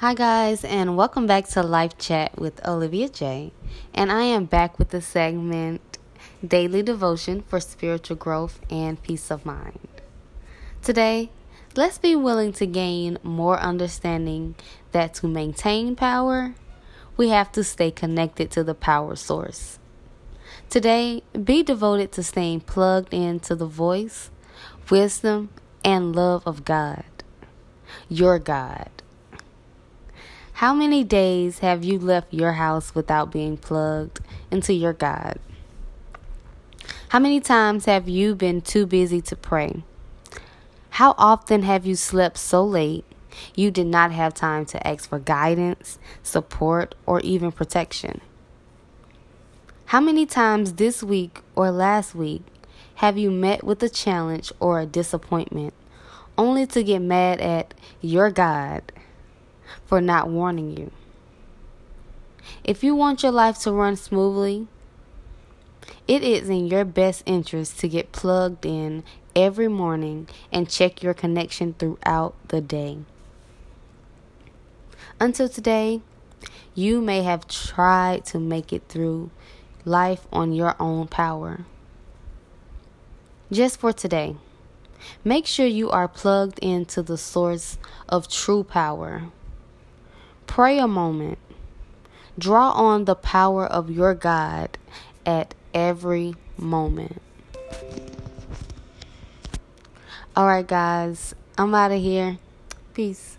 Hi, guys, and welcome back to Life Chat with Olivia J. And I am back with the segment Daily Devotion for Spiritual Growth and Peace of Mind. Today, let's be willing to gain more understanding that to maintain power, we have to stay connected to the power source. Today, be devoted to staying plugged into the voice, wisdom, and love of God, your God. How many days have you left your house without being plugged into your God? How many times have you been too busy to pray? How often have you slept so late you did not have time to ask for guidance, support, or even protection? How many times this week or last week have you met with a challenge or a disappointment only to get mad at your God for not warning you. If you want your life to run smoothly, it is in your best interest to get plugged in every morning and check your connection throughout the day. Until today, you may have tried to make it through life on your own power. Just for today, make sure you are plugged into the source of true power Pray a moment. Draw on the power of your God at every moment. All right, guys, I'm out of here. Peace.